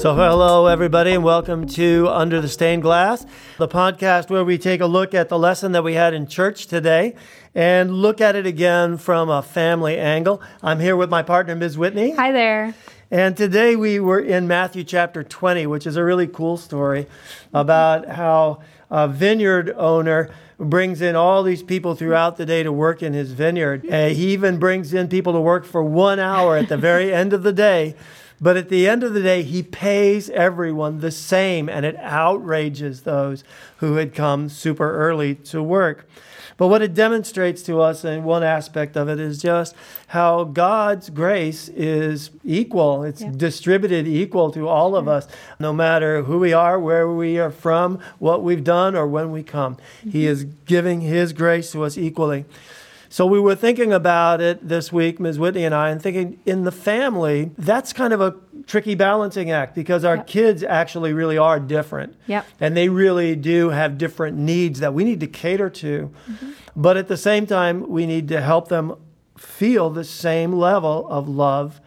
So, hello, everybody, and welcome to Under the Stained Glass, the podcast where we take a look at the lesson that we had in church today and look at it again from a family angle. I'm here with my partner, Ms. Whitney. Hi there. And today we were in Matthew chapter 20, which is a really cool story about how a vineyard owner brings in all these people throughout the day to work in his vineyard. Uh, he even brings in people to work for one hour at the very end of the day. But at the end of the day, he pays everyone the same, and it outrages those who had come super early to work. But what it demonstrates to us, and one aspect of it, is just how God's grace is equal. It's yeah. distributed equal to all of us, no matter who we are, where we are from, what we've done, or when we come. Mm-hmm. He is giving His grace to us equally. So we were thinking about it this week, Ms. Whitney and I, and thinking in the family, that's kind of a tricky balancing act because our yep. kids actually really are different. Yep. And they really do have different needs that we need to cater to. Mm-hmm. But at the same time, we need to help them feel the same level of love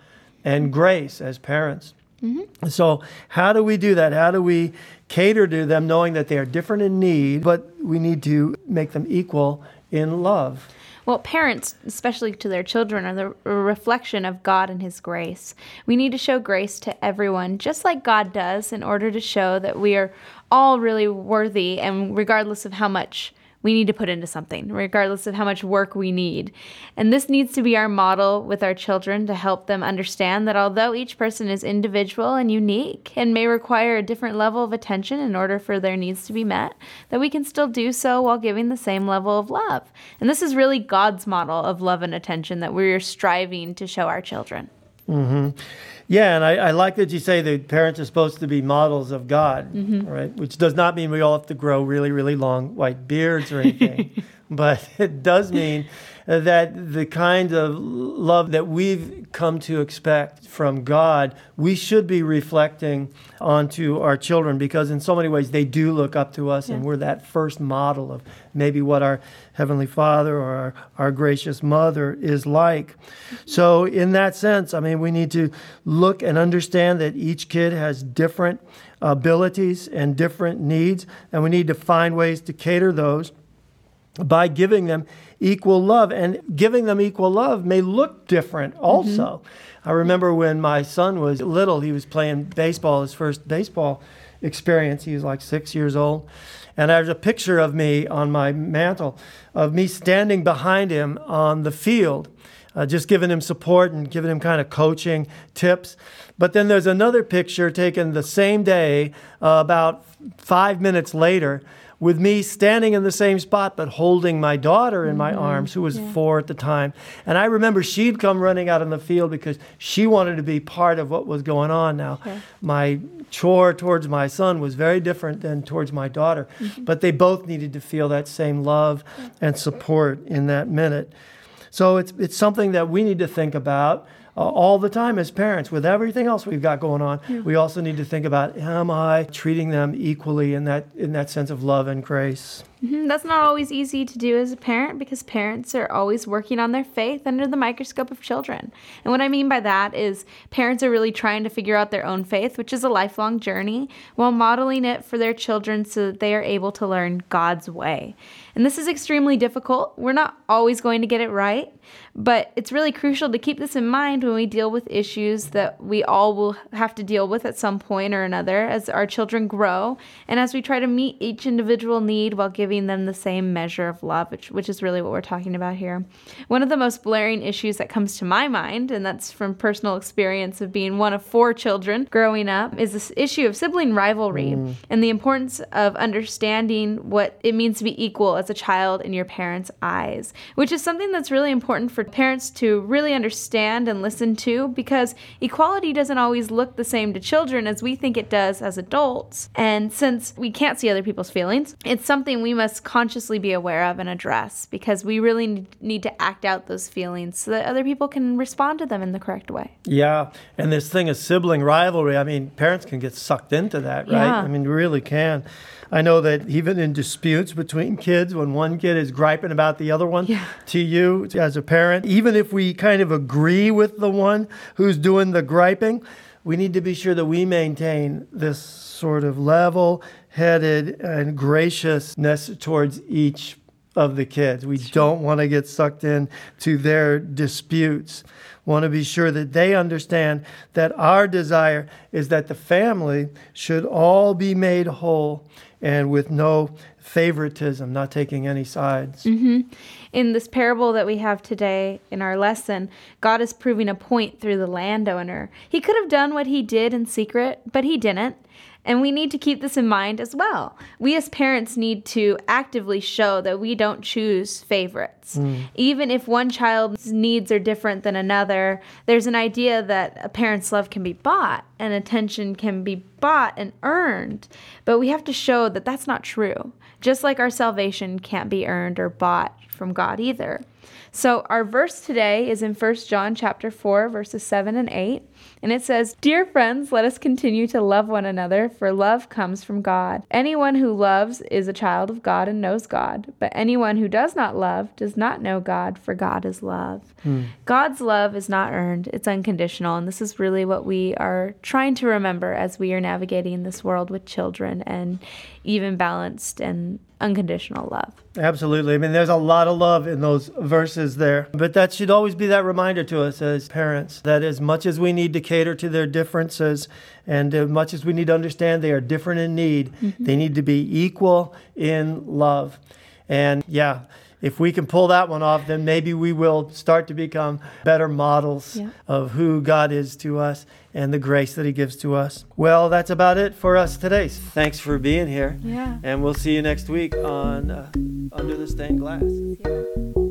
and grace as parents. Mm-hmm. So, how do we do that? How do we cater to them knowing that they are different in need, but we need to make them equal in love? Well, parents, especially to their children, are the reflection of God and His grace. We need to show grace to everyone, just like God does, in order to show that we are all really worthy, and regardless of how much we need to put into something, regardless of how much work we need. And this needs to be our model with our children to help them understand that although each person is individual and unique and may require a different level of attention in order for their needs to be met, that we can still do so while giving the same level of love. And this is really God's model of love and attention that we're striving to show our children. Mm-hmm. Yeah, and I, I, like that you say that parents are supposed to be models of God, mm-hmm. right? Which does not mean we all have to grow really, really long white beards or anything, but it does mean that the kind of love that we've come to expect from God, we should be reflecting onto our children because, in so many ways, they do look up to us, yeah. and we're that first model of maybe what our Heavenly Father or our, our gracious Mother is like. So, in that sense, I mean, we need to look and understand that each kid has different abilities and different needs, and we need to find ways to cater those by giving them equal love. And giving them equal love may look different also. Mm-hmm. I remember when my son was little, he was playing baseball, his first baseball experience. He was like six years old. And there's a picture of me on my mantle of me standing behind him on the field. Uh, just giving him support and giving him kind of coaching tips. But then there's another picture taken the same day, uh, about five minutes later, with me standing in the same spot but holding my daughter in mm-hmm. my arms, who was yeah. four at the time. And I remember she'd come running out in the field because she wanted to be part of what was going on now. Yeah. My chore towards my son was very different than towards my daughter, mm-hmm. but they both needed to feel that same love and support in that minute. So it's, it's something that we need to think about uh, all the time as parents with everything else we've got going on. Yeah. We also need to think about am I treating them equally in that in that sense of love and grace. Mm-hmm. That's not always easy to do as a parent because parents are always working on their faith under the microscope of children. And what I mean by that is parents are really trying to figure out their own faith, which is a lifelong journey, while modeling it for their children so that they are able to learn God's way. And this is extremely difficult. We're not always going to get it right, but it's really crucial to keep this in mind when we deal with issues that we all will have to deal with at some point or another as our children grow and as we try to meet each individual need while giving them the same measure of love, which, which is really what we're talking about here. One of the most blaring issues that comes to my mind, and that's from personal experience of being one of four children growing up, is this issue of sibling rivalry mm. and the importance of understanding what it means to be equal as a child in your parents' eyes, which is something that's really important for parents to really understand and listen to because equality doesn't always look the same to children as we think it does as adults. And since we can't see other people's feelings, it's something we must consciously be aware of and address because we really need to act out those feelings so that other people can respond to them in the correct way. Yeah. And this thing of sibling rivalry, I mean, parents can get sucked into that, right? Yeah. I mean, really can. I know that even in disputes between kids, when one kid is griping about the other one yeah. to you as a parent, even if we kind of agree with the one who's doing the griping, we need to be sure that we maintain this sort of level headed and graciousness towards each of the kids. We don't want to get sucked in to their disputes. Want to be sure that they understand that our desire is that the family should all be made whole and with no favoritism, not taking any sides. Mm-hmm. In this parable that we have today in our lesson, God is proving a point through the landowner. He could have done what he did in secret, but he didn't. And we need to keep this in mind as well. We as parents need to actively show that we don't choose favorites. Mm. Even if one child's needs are different than another, there's an idea that a parent's love can be bought and attention can be bought and earned. But we have to show that that's not true. Just like our salvation can't be earned or bought from God either. So our verse today is in 1 John chapter 4 verses 7 and 8. And it says, Dear friends, let us continue to love one another, for love comes from God. Anyone who loves is a child of God and knows God. But anyone who does not love does not know God, for God is love. Hmm. God's love is not earned, it's unconditional. And this is really what we are trying to remember as we are navigating this world with children and even balanced and unconditional love. Absolutely. I mean, there's a lot of love in those verses there. But that should always be that reminder to us as parents that as much as we need to cater to their differences, and as much as we need to understand they are different in need, mm-hmm. they need to be equal in love. And yeah, if we can pull that one off, then maybe we will start to become better models yeah. of who God is to us and the grace that He gives to us. Well, that's about it for us today. Thanks for being here. Yeah. And we'll see you next week on uh, Under the Stained Glass. Yeah.